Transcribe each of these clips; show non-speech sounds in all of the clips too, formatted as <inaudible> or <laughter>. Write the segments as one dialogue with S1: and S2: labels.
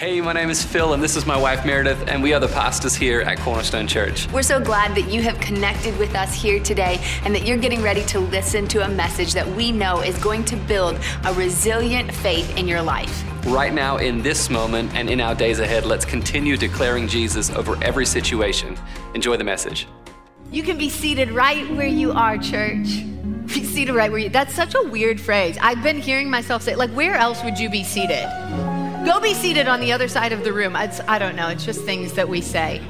S1: Hey, my name is Phil, and this is my wife Meredith, and we are the pastors here at Cornerstone Church.
S2: We're so glad that you have connected with us here today and that you're getting ready to listen to a message that we know is going to build a resilient faith in your life.
S1: Right now, in this moment, and in our days ahead, let's continue declaring Jesus over every situation. Enjoy the message.
S2: You can be seated right where you are, church. <laughs> Be seated right where you. That's such a weird phrase. I've been hearing myself say, like, where else would you be seated? Go be seated on the other side of the room. It's, I don't know. It's just things that we say.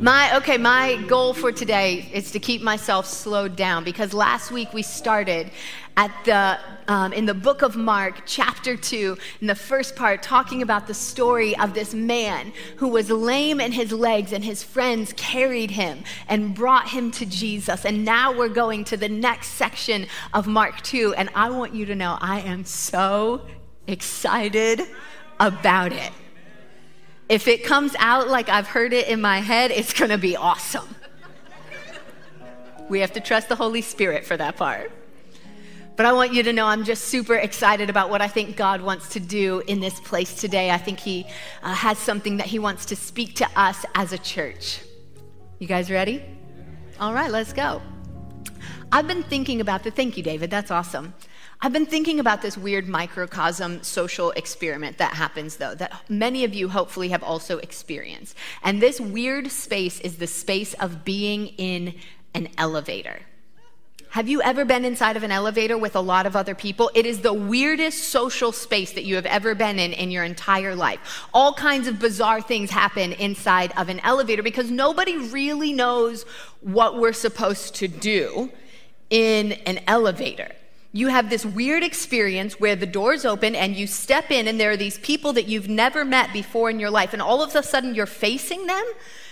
S2: My okay, my goal for today is to keep myself slowed down because last week we started at the um, in the book of Mark, chapter two, in the first part, talking about the story of this man who was lame in his legs, and his friends carried him and brought him to Jesus. And now we're going to the next section of Mark two, and I want you to know I am so excited about it. If it comes out like I've heard it in my head, it's going to be awesome. We have to trust the Holy Spirit for that part. But I want you to know I'm just super excited about what I think God wants to do in this place today. I think He uh, has something that He wants to speak to us as a church. You guys ready? All right, let's go. I've been thinking about the, thank you, David, that's awesome. I've been thinking about this weird microcosm social experiment that happens, though, that many of you hopefully have also experienced. And this weird space is the space of being in an elevator. Have you ever been inside of an elevator with a lot of other people? It is the weirdest social space that you have ever been in in your entire life. All kinds of bizarre things happen inside of an elevator because nobody really knows what we're supposed to do in an elevator you have this weird experience where the doors open and you step in and there are these people that you've never met before in your life and all of a sudden you're facing them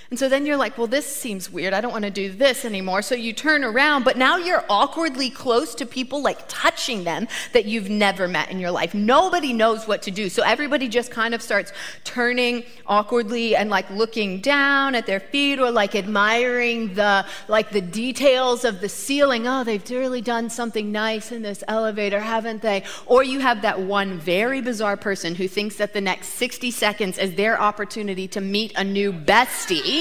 S2: and so then you're like, well, this seems weird. I don't want to do this anymore. So you turn around, but now you're awkwardly close to people, like touching them that you've never met in your life. Nobody knows what to do. So everybody just kind of starts turning awkwardly and like looking down at their feet or like admiring the like the details of the ceiling. Oh, they've really done something nice in this elevator, haven't they? Or you have that one very bizarre person who thinks that the next 60 seconds is their opportunity to meet a new bestie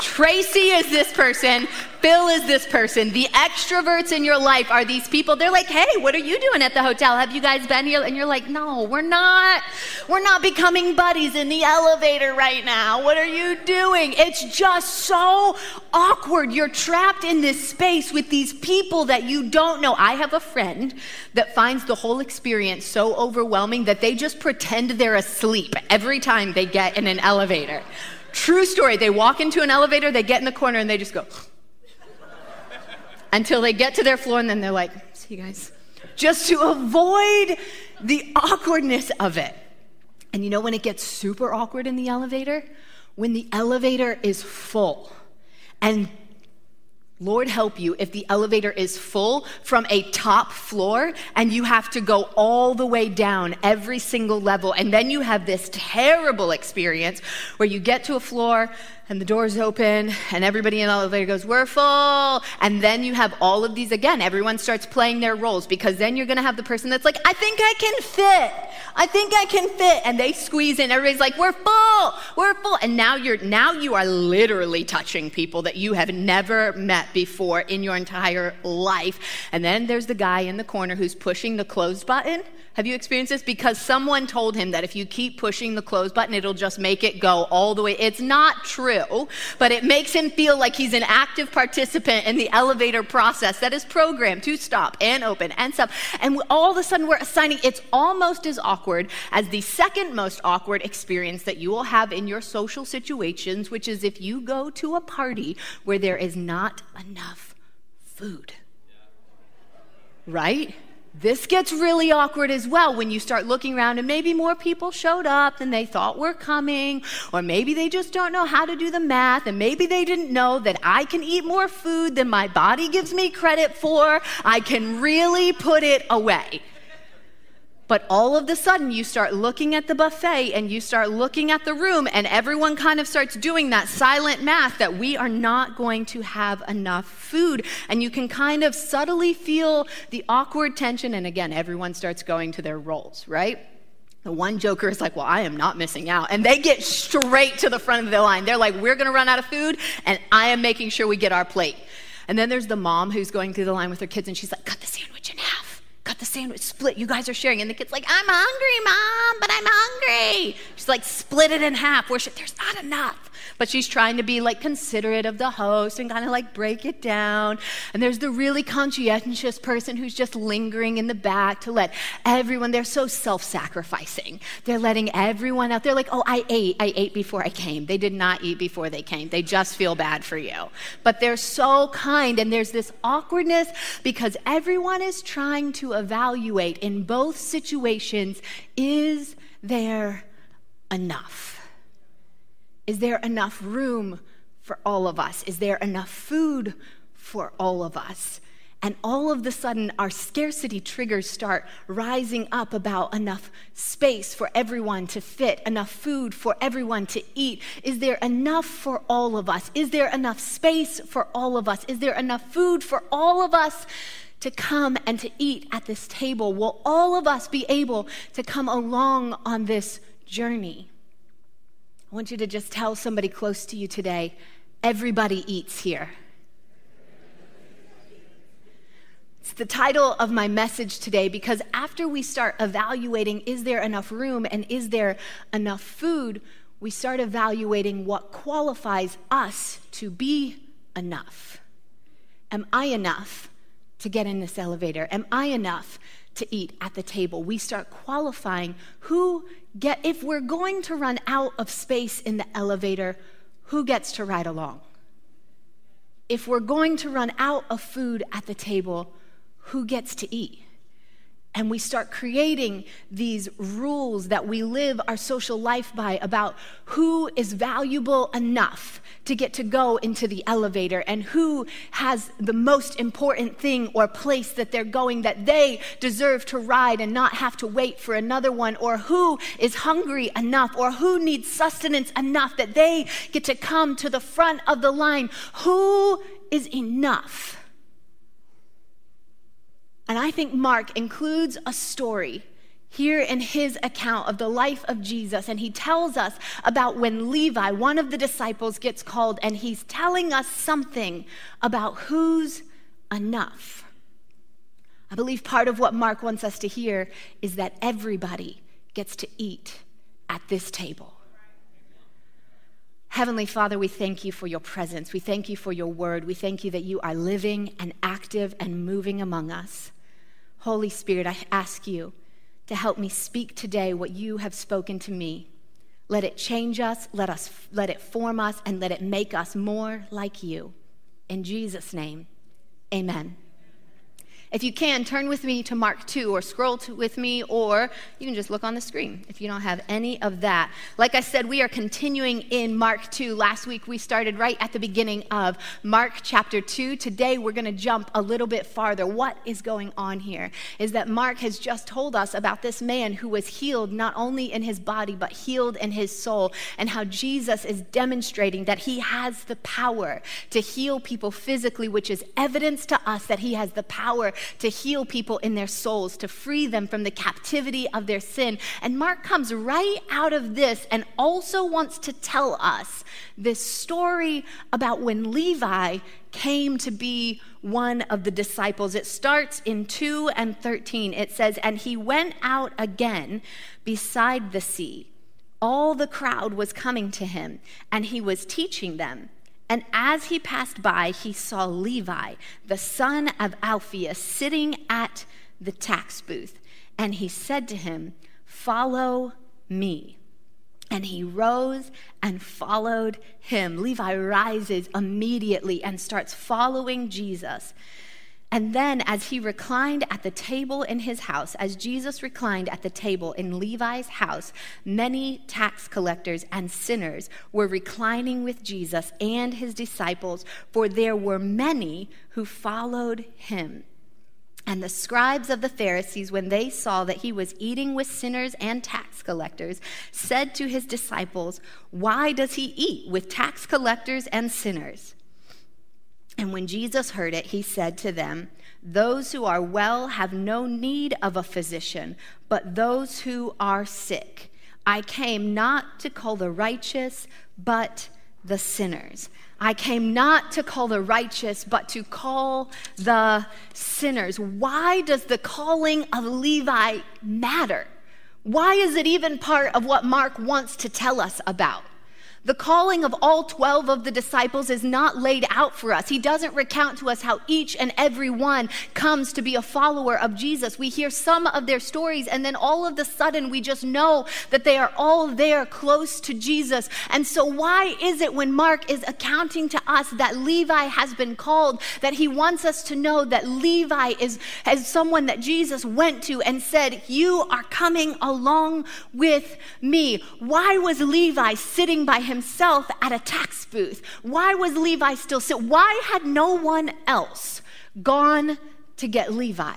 S2: Tracy is this person. Phil is this person. The extroverts in your life are these people. They're like, hey, what are you doing at the hotel? Have you guys been here? And you're like, no, we're not. We're not becoming buddies in the elevator right now. What are you doing? It's just so awkward. You're trapped in this space with these people that you don't know. I have a friend that finds the whole experience so overwhelming that they just pretend they're asleep every time they get in an elevator. True story. They walk into an elevator, they get in the corner, and they just go until they get to their floor, and then they're like, see you guys. Just to avoid the awkwardness of it. And you know when it gets super awkward in the elevator? When the elevator is full and Lord help you if the elevator is full from a top floor and you have to go all the way down every single level. And then you have this terrible experience where you get to a floor and the doors open and everybody in the elevator goes, We're full. And then you have all of these again. Everyone starts playing their roles because then you're going to have the person that's like, I think I can fit. I think I can fit. And they squeeze in. Everybody's like, We're full. We're full. And now you're, now you are literally touching people that you have never met before in your entire life. And then there's the guy in the corner who's pushing the close button have you experienced this? Because someone told him that if you keep pushing the close button, it'll just make it go all the way. It's not true, but it makes him feel like he's an active participant in the elevator process that is programmed to stop and open and stop. And all of a sudden, we're assigning it's almost as awkward as the second most awkward experience that you will have in your social situations, which is if you go to a party where there is not enough food. Right? This gets really awkward as well when you start looking around and maybe more people showed up than they thought were coming, or maybe they just don't know how to do the math, and maybe they didn't know that I can eat more food than my body gives me credit for. I can really put it away. But all of the sudden, you start looking at the buffet and you start looking at the room, and everyone kind of starts doing that silent math that we are not going to have enough food. And you can kind of subtly feel the awkward tension. And again, everyone starts going to their roles, right? The one joker is like, Well, I am not missing out. And they get straight to the front of the line. They're like, We're going to run out of food, and I am making sure we get our plate. And then there's the mom who's going through the line with her kids, and she's like, Cut the sandwich in the sandwich, split. You guys are sharing. And the kid's like, I'm hungry, mom, but I'm hungry. She's like, Split it in half. Where there's not enough but she's trying to be like considerate of the host and kind of like break it down. And there's the really conscientious person who's just lingering in the back to let everyone, they're so self sacrificing. They're letting everyone out. They're like, oh, I ate. I ate before I came. They did not eat before they came. They just feel bad for you. But they're so kind. And there's this awkwardness because everyone is trying to evaluate in both situations is there enough? Is there enough room for all of us? Is there enough food for all of us? And all of the sudden, our scarcity triggers start rising up about enough space for everyone to fit, enough food for everyone to eat. Is there enough for all of us? Is there enough space for all of us? Is there enough food for all of us to come and to eat at this table? Will all of us be able to come along on this journey? I want you to just tell somebody close to you today everybody eats here. It's the title of my message today because after we start evaluating is there enough room and is there enough food, we start evaluating what qualifies us to be enough. Am I enough to get in this elevator? Am I enough to eat at the table. We start qualifying who get if we're going to run out of space in the elevator, who gets to ride along? If we're going to run out of food at the table, who gets to eat? And we start creating these rules that we live our social life by about who is valuable enough to get to go into the elevator and who has the most important thing or place that they're going that they deserve to ride and not have to wait for another one, or who is hungry enough or who needs sustenance enough that they get to come to the front of the line. Who is enough? And I think Mark includes a story here in his account of the life of Jesus. And he tells us about when Levi, one of the disciples, gets called, and he's telling us something about who's enough. I believe part of what Mark wants us to hear is that everybody gets to eat at this table. Heavenly Father, we thank you for your presence. We thank you for your word. We thank you that you are living and active and moving among us. Holy Spirit, I ask you to help me speak today what you have spoken to me. Let it change us, let us let it form us and let it make us more like you. In Jesus name. Amen. If you can, turn with me to Mark 2 or scroll to, with me, or you can just look on the screen if you don't have any of that. Like I said, we are continuing in Mark 2. Last week we started right at the beginning of Mark chapter 2. Today we're going to jump a little bit farther. What is going on here is that Mark has just told us about this man who was healed not only in his body, but healed in his soul, and how Jesus is demonstrating that he has the power to heal people physically, which is evidence to us that he has the power to heal people in their souls, to free them from the captivity of their sin. And Mark comes right out of this and also wants to tell us this story about when Levi came to be one of the disciples. It starts in 2 and 13. It says, And he went out again beside the sea. All the crowd was coming to him, and he was teaching them. And as he passed by, he saw Levi, the son of Alphaeus, sitting at the tax booth. And he said to him, Follow me. And he rose and followed him. Levi rises immediately and starts following Jesus. And then, as he reclined at the table in his house, as Jesus reclined at the table in Levi's house, many tax collectors and sinners were reclining with Jesus and his disciples, for there were many who followed him. And the scribes of the Pharisees, when they saw that he was eating with sinners and tax collectors, said to his disciples, Why does he eat with tax collectors and sinners? And when Jesus heard it, he said to them, Those who are well have no need of a physician, but those who are sick. I came not to call the righteous, but the sinners. I came not to call the righteous, but to call the sinners. Why does the calling of Levi matter? Why is it even part of what Mark wants to tell us about? The calling of all 12 of the disciples is not laid out for us. He doesn't recount to us how each and every one comes to be a follower of Jesus. We hear some of their stories, and then all of the sudden we just know that they are all there close to Jesus. And so, why is it when Mark is accounting to us that Levi has been called, that he wants us to know that Levi is, is someone that Jesus went to and said, You are coming along with me? Why was Levi sitting by himself at a tax booth? Why was Levi still sit? Why had no one else gone to get Levi?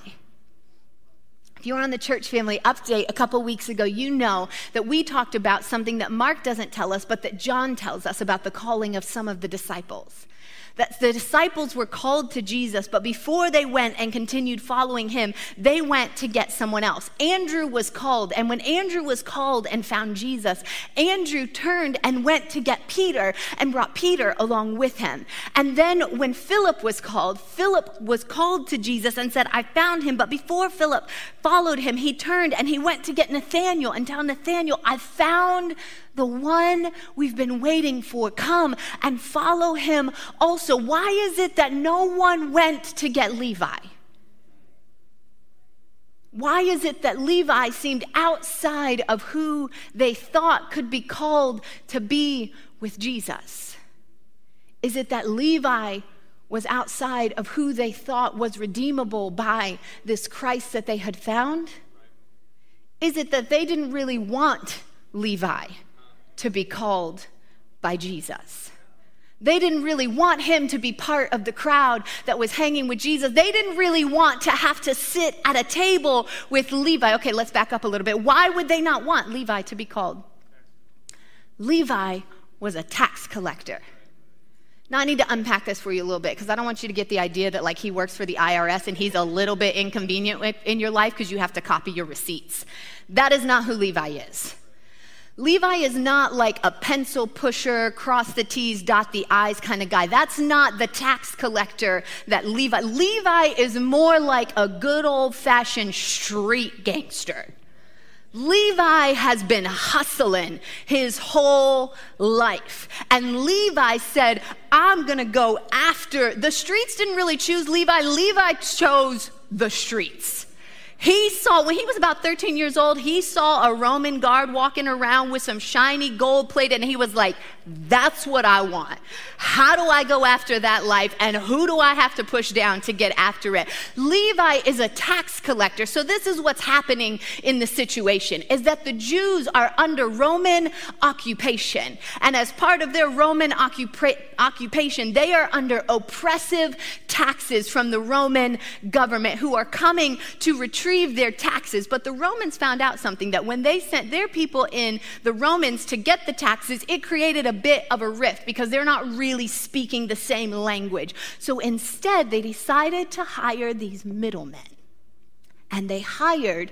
S2: If you were on the church family update a couple weeks ago, you know that we talked about something that Mark doesn't tell us, but that John tells us about the calling of some of the disciples that the disciples were called to Jesus, but before they went and continued following him, they went to get someone else. Andrew was called, and when Andrew was called and found Jesus, Andrew turned and went to get Peter and brought Peter along with him. And then when Philip was called, Philip was called to Jesus and said, I found him. But before Philip followed him, he turned and he went to get Nathanael and tell Nathanael, I found the one we've been waiting for. Come and follow him also. Why is it that no one went to get Levi? Why is it that Levi seemed outside of who they thought could be called to be with Jesus? Is it that Levi was outside of who they thought was redeemable by this Christ that they had found? Is it that they didn't really want Levi? To be called by Jesus. They didn't really want him to be part of the crowd that was hanging with Jesus. They didn't really want to have to sit at a table with Levi. Okay, let's back up a little bit. Why would they not want Levi to be called? Levi was a tax collector. Now, I need to unpack this for you a little bit because I don't want you to get the idea that like he works for the IRS and he's a little bit inconvenient in your life because you have to copy your receipts. That is not who Levi is. Levi is not like a pencil pusher, cross the T's, dot the I's kind of guy. That's not the tax collector that Levi. Levi is more like a good old fashioned street gangster. Levi has been hustling his whole life. And Levi said, I'm going to go after. The streets didn't really choose Levi, Levi chose the streets. He saw, when he was about 13 years old, he saw a Roman guard walking around with some shiny gold plated, and he was like, That's what I want. How do I go after that life, and who do I have to push down to get after it? Levi is a tax collector. So, this is what's happening in the situation is that the Jews are under Roman occupation. And as part of their Roman occupa- occupation, they are under oppressive taxes from the Roman government who are coming to retrieve retrieve their taxes. But the Romans found out something that when they sent their people in, the Romans, to get the taxes, it created a bit of a rift because they're not really speaking the same language. So instead, they decided to hire these middlemen. And they hired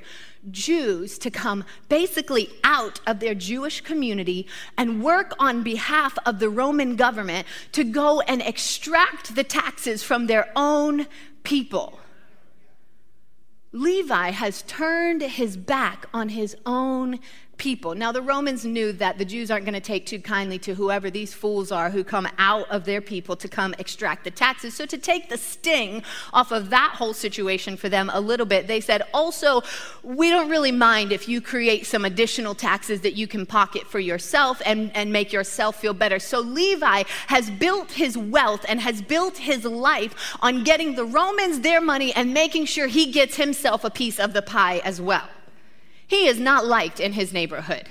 S2: Jews to come basically out of their Jewish community and work on behalf of the Roman government to go and extract the taxes from their own people. Levi has turned his back on his own people. Now, the Romans knew that the Jews aren't going to take too kindly to whoever these fools are who come out of their people to come extract the taxes. So, to take the sting off of that whole situation for them a little bit, they said, also, we don't really mind if you create some additional taxes that you can pocket for yourself and, and make yourself feel better. So, Levi has built his wealth and has built his life on getting the Romans their money and making sure he gets himself a piece of the pie as well. He is not liked in his neighborhood.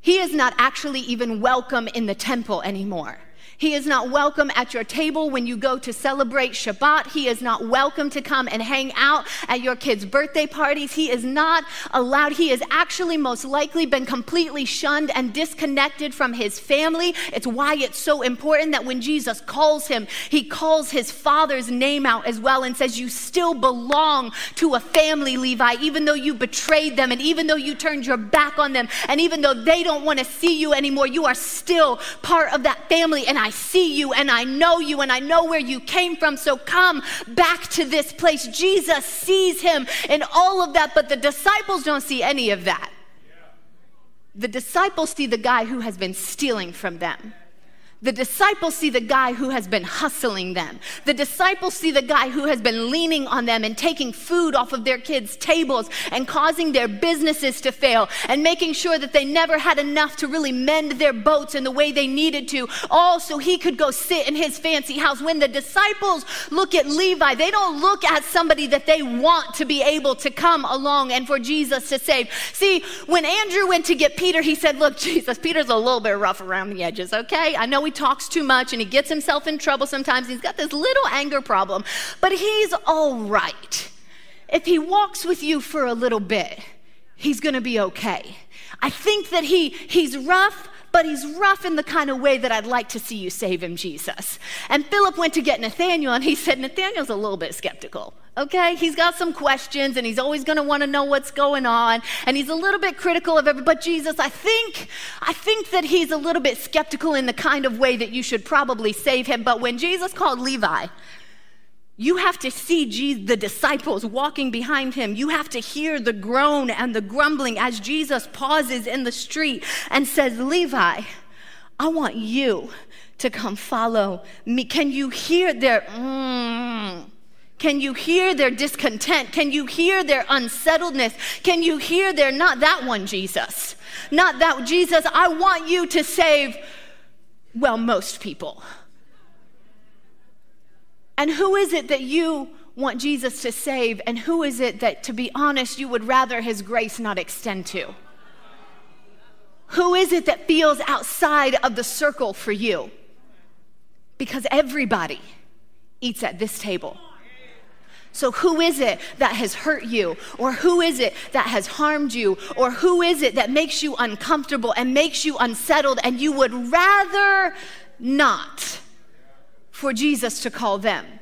S2: He is not actually even welcome in the temple anymore. He is not welcome at your table when you go to celebrate Shabbat. He is not welcome to come and hang out at your kids' birthday parties. He is not allowed. He has actually most likely been completely shunned and disconnected from his family. It's why it's so important that when Jesus calls him, he calls his father's name out as well and says, You still belong to a family, Levi, even though you betrayed them and even though you turned your back on them and even though they don't want to see you anymore, you are still part of that family. And I I see you and I know you and I know where you came from. So come back to this place. Jesus sees him in all of that, but the disciples don't see any of that. The disciples see the guy who has been stealing from them. The disciples see the guy who has been hustling them. The disciples see the guy who has been leaning on them and taking food off of their kids' tables and causing their businesses to fail and making sure that they never had enough to really mend their boats in the way they needed to, all so he could go sit in his fancy house. When the disciples look at Levi, they don't look at somebody that they want to be able to come along and for Jesus to save. See, when Andrew went to get Peter, he said, Look, <laughs> Jesus, Peter's a little bit rough around the edges, okay? I know he talks too much and he gets himself in trouble sometimes. He's got this little anger problem, but he's all right. If he walks with you for a little bit, he's going to be okay. I think that he he's rough, but he's rough in the kind of way that I'd like to see you save him, Jesus. And Philip went to get Nathaniel, and he said, Nathaniel's a little bit skeptical okay? He's got some questions and he's always going to want to know what's going on and he's a little bit critical of everybody. But Jesus, I think I think that he's a little bit skeptical in the kind of way that you should probably save him. But when Jesus called Levi, you have to see Jesus, the disciples walking behind him. You have to hear the groan and the grumbling as Jesus pauses in the street and says, Levi, I want you to come follow me. Can you hear their mm, can you hear their discontent? Can you hear their unsettledness? Can you hear their, not that one, Jesus? Not that, Jesus, I want you to save, well, most people. And who is it that you want Jesus to save? And who is it that, to be honest, you would rather his grace not extend to? Who is it that feels outside of the circle for you? Because everybody eats at this table. So, who is it that has hurt you? Or who is it that has harmed you? Or who is it that makes you uncomfortable and makes you unsettled and you would rather not for Jesus to call them?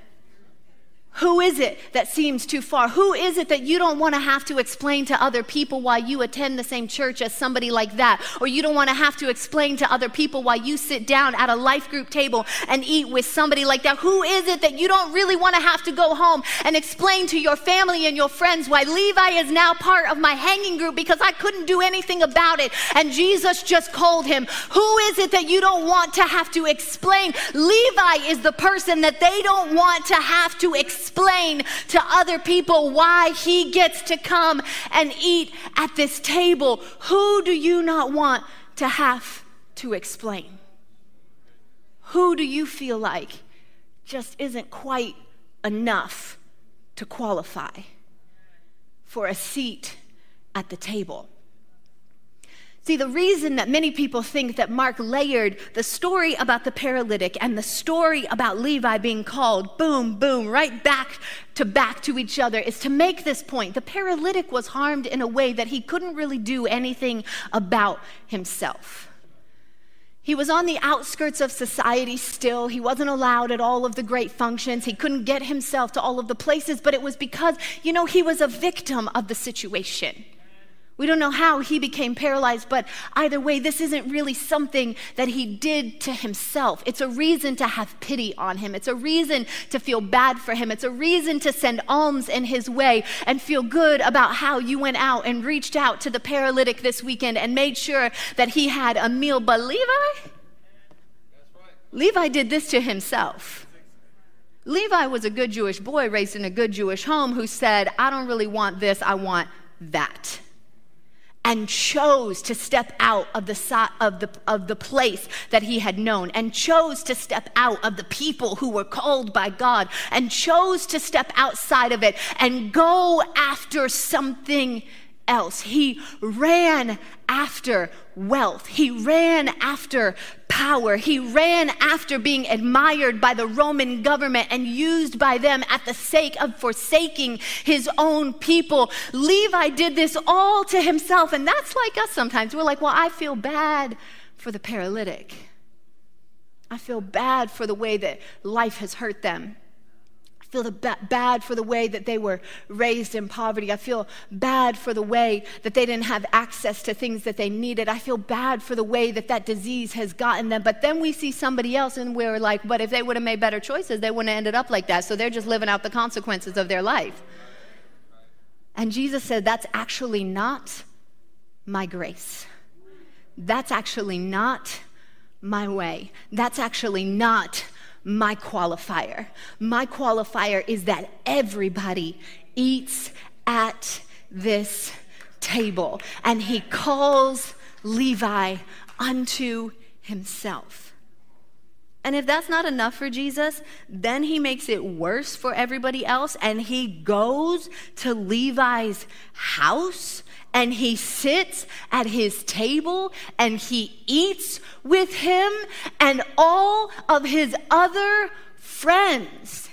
S2: Who is it that seems too far? Who is it that you don't want to have to explain to other people why you attend the same church as somebody like that? Or you don't want to have to explain to other people why you sit down at a life group table and eat with somebody like that? Who is it that you don't really want to have to go home and explain to your family and your friends why Levi is now part of my hanging group because I couldn't do anything about it and Jesus just called him? Who is it that you don't want to have to explain? Levi is the person that they don't want to have to explain explain to other people why he gets to come and eat at this table. Who do you not want to have to explain? Who do you feel like just isn't quite enough to qualify for a seat at the table? See, the reason that many people think that Mark layered the story about the paralytic and the story about Levi being called, boom, boom, right back to back to each other, is to make this point. The paralytic was harmed in a way that he couldn't really do anything about himself. He was on the outskirts of society still. He wasn't allowed at all of the great functions. He couldn't get himself to all of the places, but it was because, you know, he was a victim of the situation. We don't know how he became paralyzed, but either way, this isn't really something that he did to himself. It's a reason to have pity on him. It's a reason to feel bad for him. It's a reason to send alms in his way and feel good about how you went out and reached out to the paralytic this weekend and made sure that he had a meal. But Levi? Levi did this to himself. Levi was a good Jewish boy raised in a good Jewish home who said, I don't really want this, I want that and chose to step out of the, of, the, of the place that he had known, and chose to step out of the people who were called by God, and chose to step outside of it and go after something else. He ran after wealth, he ran after power. He ran after being admired by the Roman government and used by them at the sake of forsaking his own people. Levi did this all to himself. And that's like us sometimes. We're like, well, I feel bad for the paralytic. I feel bad for the way that life has hurt them. I feel ba- bad for the way that they were raised in poverty. I feel bad for the way that they didn't have access to things that they needed. I feel bad for the way that that disease has gotten them. But then we see somebody else and we're like, but if they would have made better choices, they wouldn't have ended up like that. So they're just living out the consequences of their life. And Jesus said, that's actually not my grace. That's actually not my way. That's actually not my qualifier. My qualifier is that everybody eats at this table. And he calls Levi unto himself. And if that's not enough for Jesus, then he makes it worse for everybody else and he goes to Levi's house and he sits at his table and he eats with him and all of his other friends.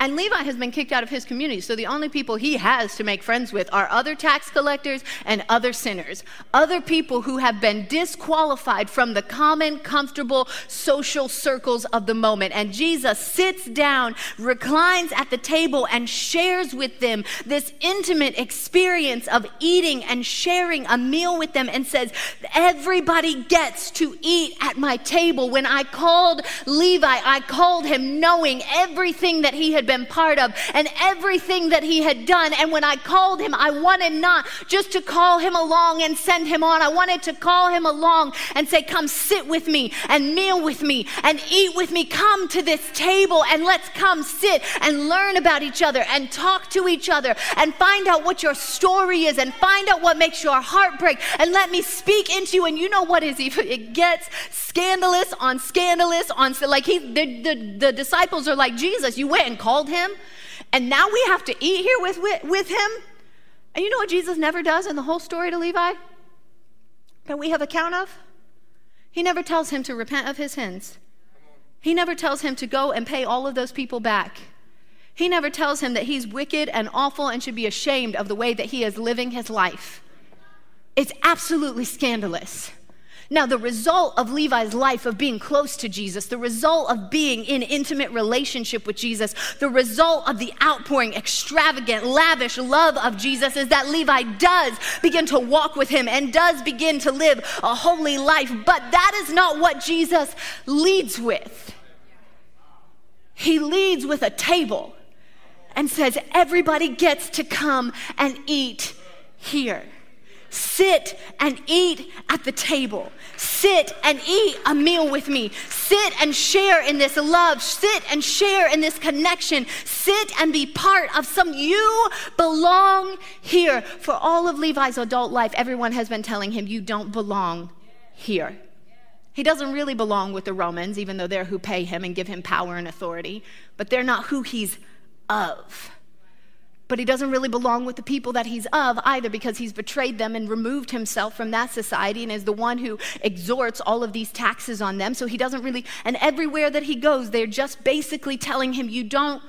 S2: And Levi has been kicked out of his community, so the only people he has to make friends with are other tax collectors and other sinners, other people who have been disqualified from the common, comfortable social circles of the moment. And Jesus sits down, reclines at the table, and shares with them this intimate experience of eating and sharing a meal with them and says, Everybody gets to eat at my table. When I called Levi, I called him knowing everything that he had been part of and everything that he had done. And when I called him, I wanted not just to call him along and send him on. I wanted to call him along and say, Come sit with me and meal with me and eat with me. Come to this table and let's come sit and learn about each other and talk to each other and find out what your story is and find out what makes your heart break and let me speak into you. And you know what is even, <laughs> it gets scandalous on scandalous on, like he, the, the, the disciples are like, Jesus, you went and called called him, and now we have to eat here with, with, with him. And you know what Jesus never does in the whole story to Levi? That we have account of? He never tells him to repent of his sins. He never tells him to go and pay all of those people back. He never tells him that he's wicked and awful and should be ashamed of the way that he is living his life. It's absolutely scandalous. Now, the result of Levi's life of being close to Jesus, the result of being in intimate relationship with Jesus, the result of the outpouring, extravagant, lavish love of Jesus is that Levi does begin to walk with him and does begin to live a holy life. But that is not what Jesus leads with. He leads with a table and says, Everybody gets to come and eat here. Sit and eat at the table. Sit and eat a meal with me. Sit and share in this love. Sit and share in this connection. Sit and be part of some, you belong here. For all of Levi's adult life, everyone has been telling him, you don't belong here. He doesn't really belong with the Romans, even though they're who pay him and give him power and authority, but they're not who he's of but he doesn't really belong with the people that he's of either because he's betrayed them and removed himself from that society and is the one who exhorts all of these taxes on them. So he doesn't really, and everywhere that he goes, they're just basically telling him, You don't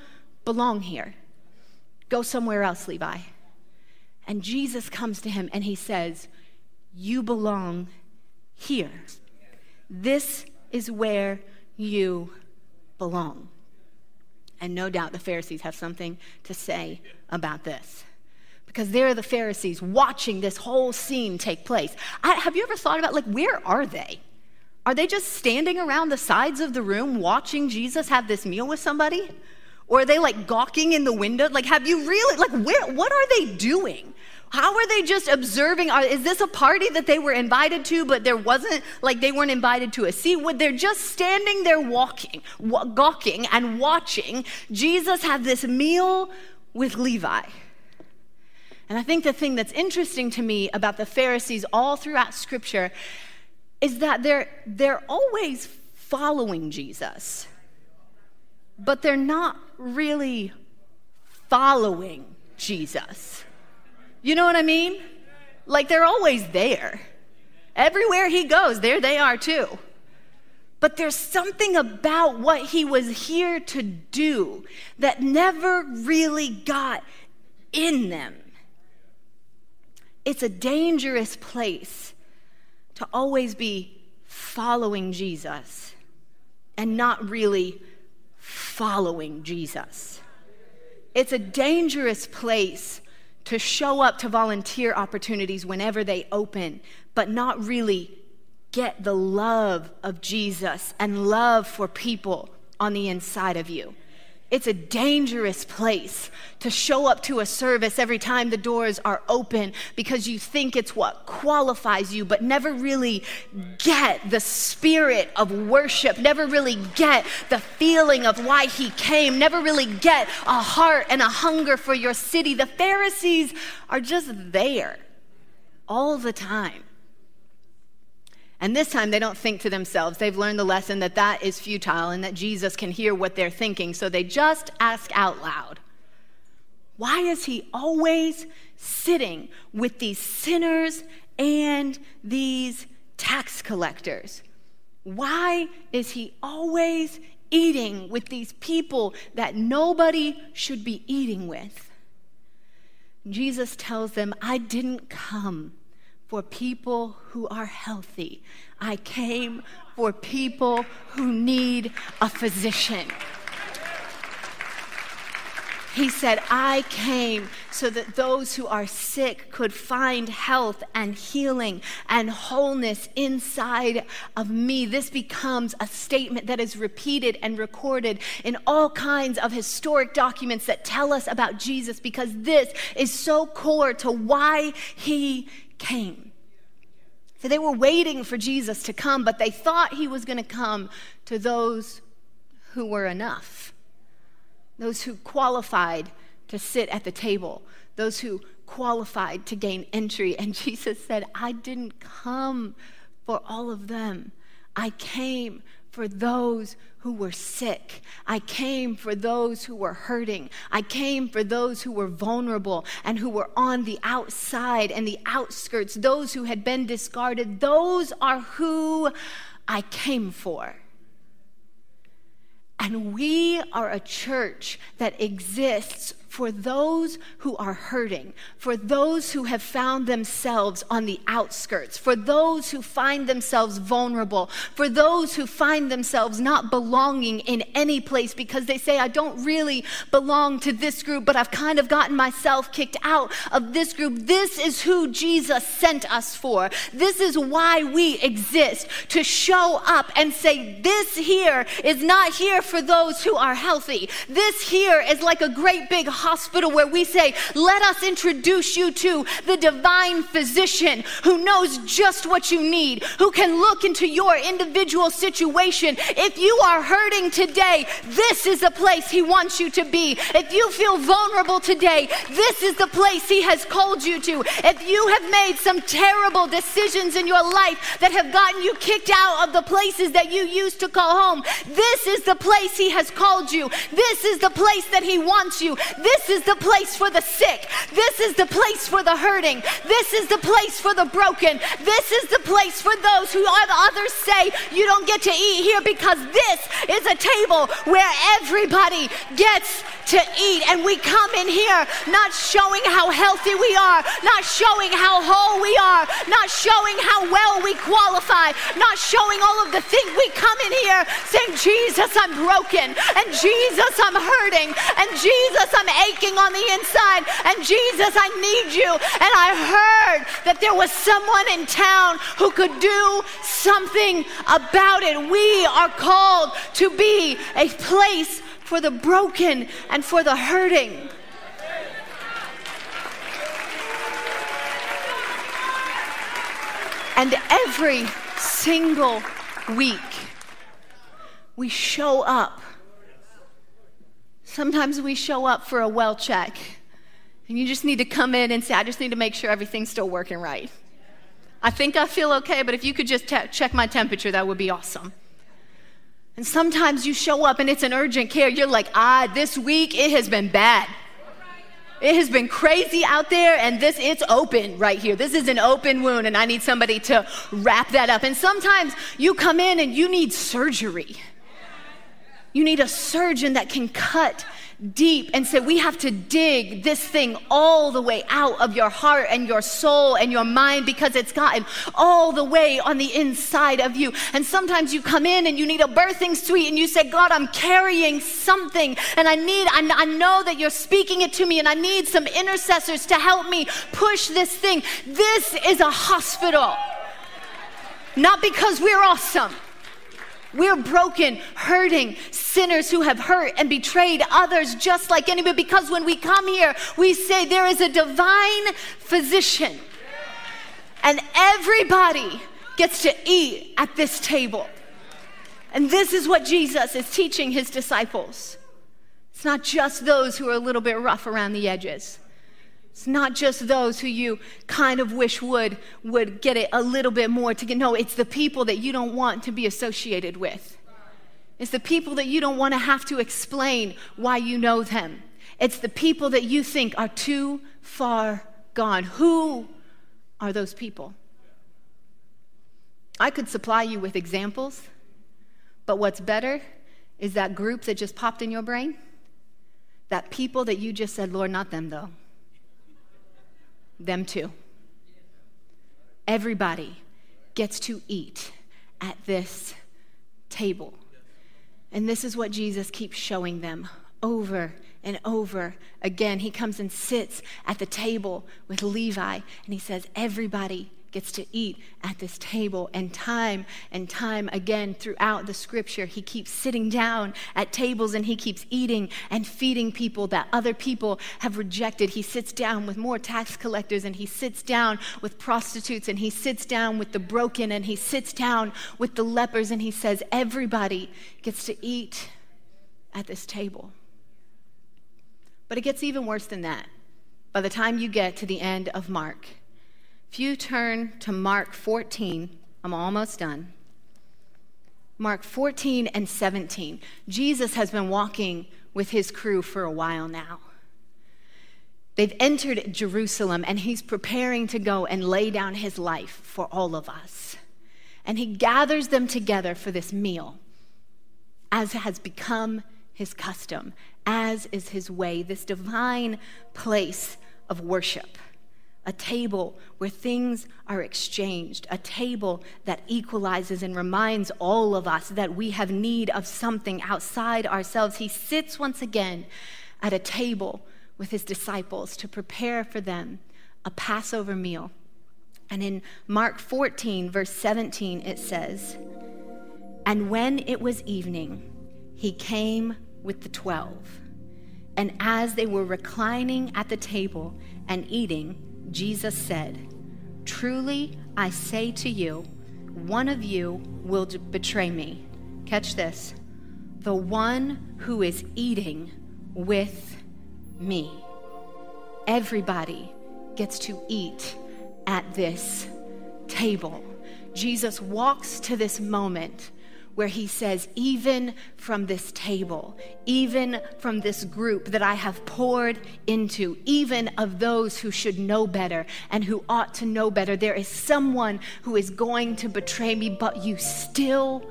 S2: belong here. Go somewhere else, Levi. And Jesus comes to him and he says, You belong here. This is where you belong. And no doubt the Pharisees have something to say about this. Because they're the Pharisees watching this whole scene take place. I, have you ever thought about, like, where are they? Are they just standing around the sides of the room watching Jesus have this meal with somebody? Or are they like gawking in the window? Like, have you really, like, where, what are they doing? How are they just observing? Is this a party that they were invited to, but there wasn't, like they weren't invited to a seat? They're just standing there walking, wa- gawking and watching Jesus have this meal with Levi? And I think the thing that's interesting to me about the Pharisees all throughout Scripture is that they're, they're always following Jesus, but they're not really following Jesus. You know what I mean? Like they're always there. Everywhere he goes, there they are too. But there's something about what he was here to do that never really got in them. It's a dangerous place to always be following Jesus and not really following Jesus. It's a dangerous place to show up to volunteer opportunities whenever they open, but not really get the love of Jesus and love for people on the inside of you. It's a dangerous place to show up to a service every time the doors are open because you think it's what qualifies you, but never really get the spirit of worship, never really get the feeling of why he came, never really get a heart and a hunger for your city. The Pharisees are just there all the time. And this time they don't think to themselves. They've learned the lesson that that is futile and that Jesus can hear what they're thinking. So they just ask out loud Why is he always sitting with these sinners and these tax collectors? Why is he always eating with these people that nobody should be eating with? Jesus tells them, I didn't come for people who are healthy. I came for people who need a physician. He said, I came so that those who are sick could find health and healing and wholeness inside of me. This becomes a statement that is repeated and recorded in all kinds of historic documents that tell us about Jesus because this is so core to why he came. So they were waiting for Jesus to come, but they thought he was going to come to those who were enough, those who qualified to sit at the table, those who qualified to gain entry. And <laughs> Jesus said, I didn't come for all of them. I came for those who were sick. I came for those who were hurting. I came for those who were vulnerable and who were on the outside and the outskirts, those who had been discarded. Those are who I came for. And we are a church that exists for those who are hurting, for those who have found themselves on the outskirts, for those who find themselves vulnerable, for those who find themselves not belonging in any place because they say, I don't really belong to this group, but I've kind of gotten myself kicked out of this group. This is who Jesus sent us for. This is why we exist to show up and say, This here is not here for those who are healthy. This here is like a great big hospital where we say, Let us introduce you to the divine physician who knows just what you need, who can look into your individual situation. If you are hurting today, this is the place he wants you to be. If you feel vulnerable today, this is the place he has called you to. If you have made some terrible decisions in your life that have gotten you kicked out of the places that you used to call home, this is the place he has called you. This is the place that he wants you. This this is the place for the sick. This is the place for the hurting. This is the place for the broken. This is the place for those who others say you don't get to eat here because this is a table where everybody gets to eat. And we come in here not showing how healthy we are, not showing how whole we are, not showing how well we qualify, not showing all of the things. We come in here saying, Jesus, I'm broken, and Jesus, I'm hurting, and Jesus, I'm aching on the inside. And Jesus, I need you. And I heard that there was someone in town who could do something about it. We are called to be a place for the broken and for the hurting. And every single week, we show up Sometimes we show up for a well check, and you just need to come in and say, I just need to make sure everything's still working right. I think I feel okay, but if you could just te- check my temperature, that would be awesome. And sometimes you show up and it's an urgent care. You're like, ah, this week it has been bad. It has been crazy out there, and this, it's open right here. This is an open wound, and I need somebody to wrap that up. And sometimes you come in and you need surgery. You need a surgeon that can cut deep and say, We have to dig this thing all the way out of your heart and your soul and your mind because it's gotten all the way on the inside of you. And sometimes you come in and you need a birthing suite and you say, God, I'm carrying something and I need, I, I know that you're speaking it to me and I need some intercessors to help me push this thing. This is a hospital. Not because we're awesome we're broken, hurting sinners who have hurt and betrayed others just like anybody. Because when we come here, we say there is a divine physician. And everybody gets to eat at this table. And this is what Jesus is teaching his disciples. It's not just those who are a little bit rough around the edges. It's not just those who you kind of wish would, would get it a little bit more to get. No, it's the people that you don't want to be associated with. It's the people that you don't want to have to explain why you know them. It's the people that you think are too far gone. Who are those people? I could supply you with examples, but what's better is that group that just popped in your brain, that people that you just said, Lord, not them though them too. Everybody gets to eat at this table. And this is what Jesus keeps showing them over and over again. He comes and sits at the table with Levi and he says, Everybody gets to eat at this table. And time and time again throughout the scripture, he keeps sitting down at tables and he keeps eating and feeding people that other people have rejected. He sits down with more tax collectors and he sits down with prostitutes and he sits down with the broken and he sits down with the lepers and he says, Everybody gets to eat at this table. But it gets even worse than that. By the time you get to the end of Mark, if you turn to Mark 14, I'm almost done. Mark 14 and 17. Jesus has been walking with his crew for a while now. They've entered Jerusalem and he's preparing to go and lay down his life for all of us. And he gathers them together for this meal, as has become his custom, as is his way, this divine place of worship a table where things are exchanged, a table that equalizes and reminds all of us that we have need of something outside ourselves. He sits once again at a table with his disciples to prepare for them a Passover meal. And in Mark 14, verse 17, it says, And when it was evening, he came with the twelve. And as they were reclining at the table and eating, Jesus said, Truly I say to you, one of you will betray me. Catch this. The one who is eating with me. Everybody gets to eat at this table. Jesus walks to this moment where he says, Even from this table, even from this group that I have poured into, even of those who should know better and who ought to know better, there is someone who is going to betray me, but you still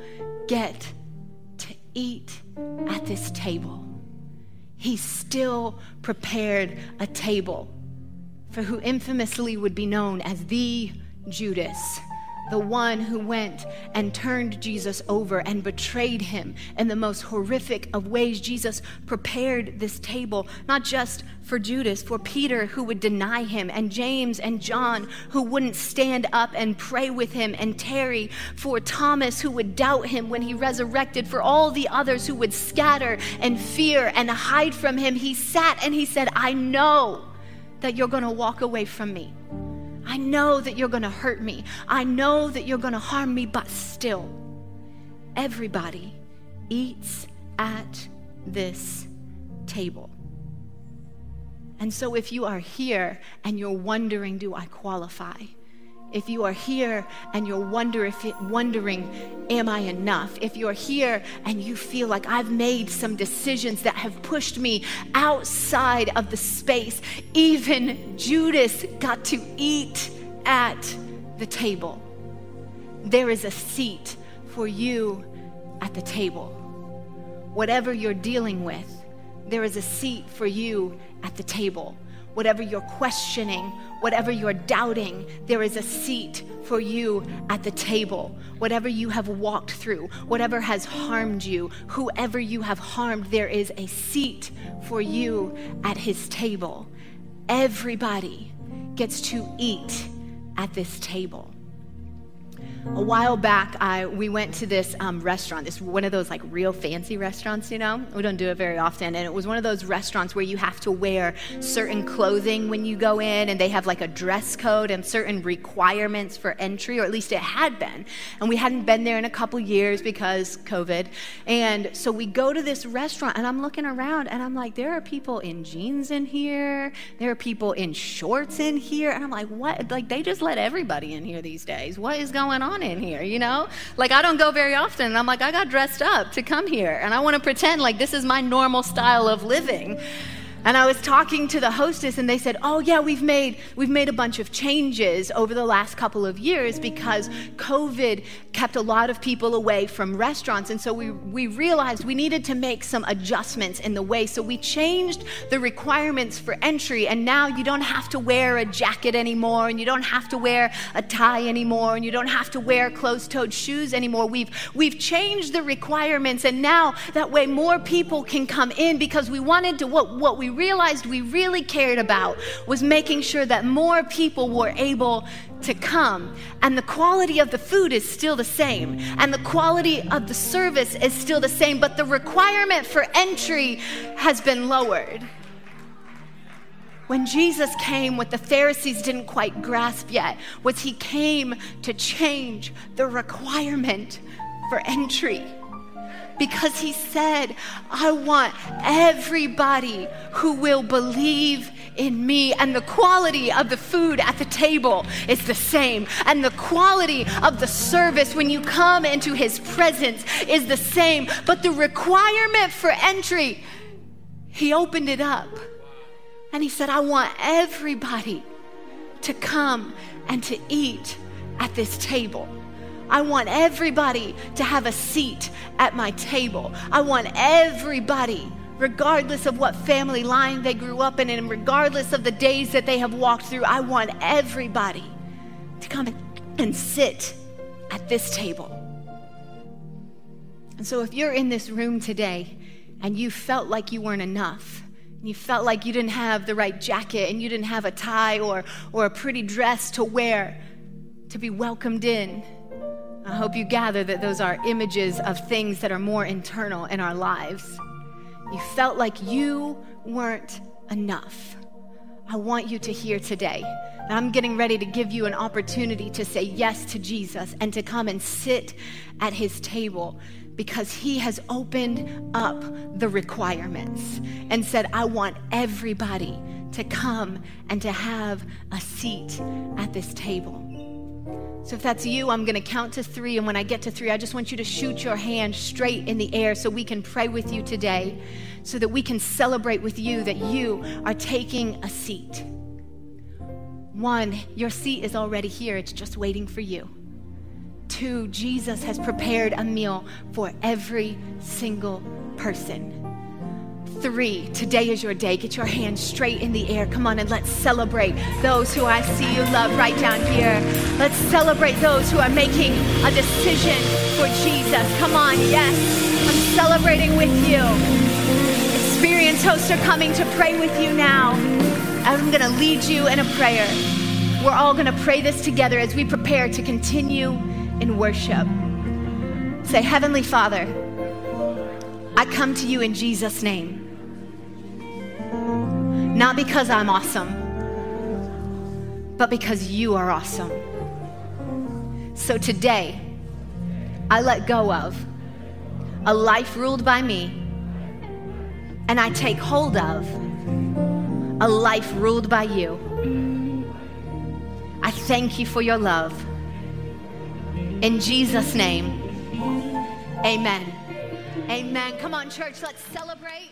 S2: get to eat at this table. He still prepared a table for who infamously would be known as the Judas the one who went and turned Jesus over and betrayed him in the most horrific of ways. Jesus prepared this table, not just for Judas, for Peter, who would deny him, and James and John, who wouldn't stand up and pray with him, and Terry, for Thomas, who would doubt him when he resurrected, for all the others who would scatter and fear and hide from him. He sat and he said, I know that you're going to walk away from me. I know that you're going to hurt me. I know that you're going to harm me, but still, everybody eats at this table. And so, if you are here and you're wondering, do I qualify? If you are here and you're wonder if it, wondering am I enough? If you're here and you feel like I've made some decisions that have pushed me outside of the space, even Judas got to eat at the table. There is a seat for you at the table. Whatever you're dealing with, there is a seat for you at the table. Whatever you're questioning, whatever you're doubting, there is a seat for you at the table. Whatever you have walked through, whatever has harmed you, whoever you have harmed, there is a seat for you at his table. Everybody gets to eat at this table a while back, I, we went to this um, restaurant, this one of those like real fancy restaurants, you know? We don't do it very often. And it was one of those restaurants where you have to wear certain clothing when you go in, and they have like a dress code and certain requirements for entry, or at least it had been. And we hadn't been there in a couple years because COVID. And so we go to this restaurant, and I'm looking around, and I'm like, there are people in jeans in here, there are people in shorts in here. And I'm like, what? Like, they just let everybody in here these days. What is going on? On in here, you know? Like, I don't go very often, and I'm like, I got dressed up to come here, and I want to pretend like this is my normal style of living. And I was talking to the hostess and they said, "Oh yeah, we've made we've made a bunch of changes over the last couple of years because COVID kept a lot of people away from restaurants and so we we realized we needed to make some adjustments in the way. So we changed the requirements for entry and now you don't have to wear a jacket anymore and you don't have to wear a tie anymore and you don't have to wear closed-toed shoes anymore. We've we've changed the requirements and now that way more people can come in because we wanted to what what we realized we really cared about was making sure that more people were able to come. And the quality of the food is still the same, and the quality of the service is still the same, but the requirement for entry has been lowered. When Jesus came, what the Pharisees didn't quite grasp yet was he came to change the requirement for entry because he said, I want everybody who will believe in me. And the quality of the food at the table is the same. And the quality of the service when you come into his presence is the same. But the requirement for entry, he opened it up. And he said, I want everybody to come and to eat at this table. I want everybody to have a seat at my table. I want everybody, regardless of what family line they grew up in and regardless of the days that they have walked through, I want everybody to come and sit at this table. And so if you're in this room today and you felt like you weren't enough, you felt like you didn't have the right jacket and you didn't have a tie or, or a pretty dress to wear to be welcomed in, I hope you gather that those are images of things that are more internal in our lives. You felt like you weren't enough. I want you to hear today that I'm getting ready to give you an opportunity to say yes to Jesus and to come and sit at his table because he has opened up the requirements and said, I want everybody to come and to have a seat at this table. So if that's you, I'm going to count to three. And when I get to three, I just want you to shoot your hand straight in the air so we can pray with you today, so that we can celebrate with you that you are taking a seat. One, your seat is already here, it's just waiting for you. Two, Jesus has prepared a meal for every single person three, today is your day. Get your hands straight in the air. Come on and let's celebrate those who I see you love right down here. Let's celebrate those who are making a decision for Jesus. Come on, yes, I'm celebrating with you. Experience hosts are coming to pray with you now. I'm going to lead you in a prayer. We're all going to pray this together as we prepare to continue in worship. Say, Heavenly Father, I come to you in Jesus' name. Not because I'm awesome, but because you are awesome. So today, I let go of a life ruled by me, and I take hold of a life ruled by you. I thank you for your love. In Jesus' name, Amen. Amen. Come on, church, let's celebrate.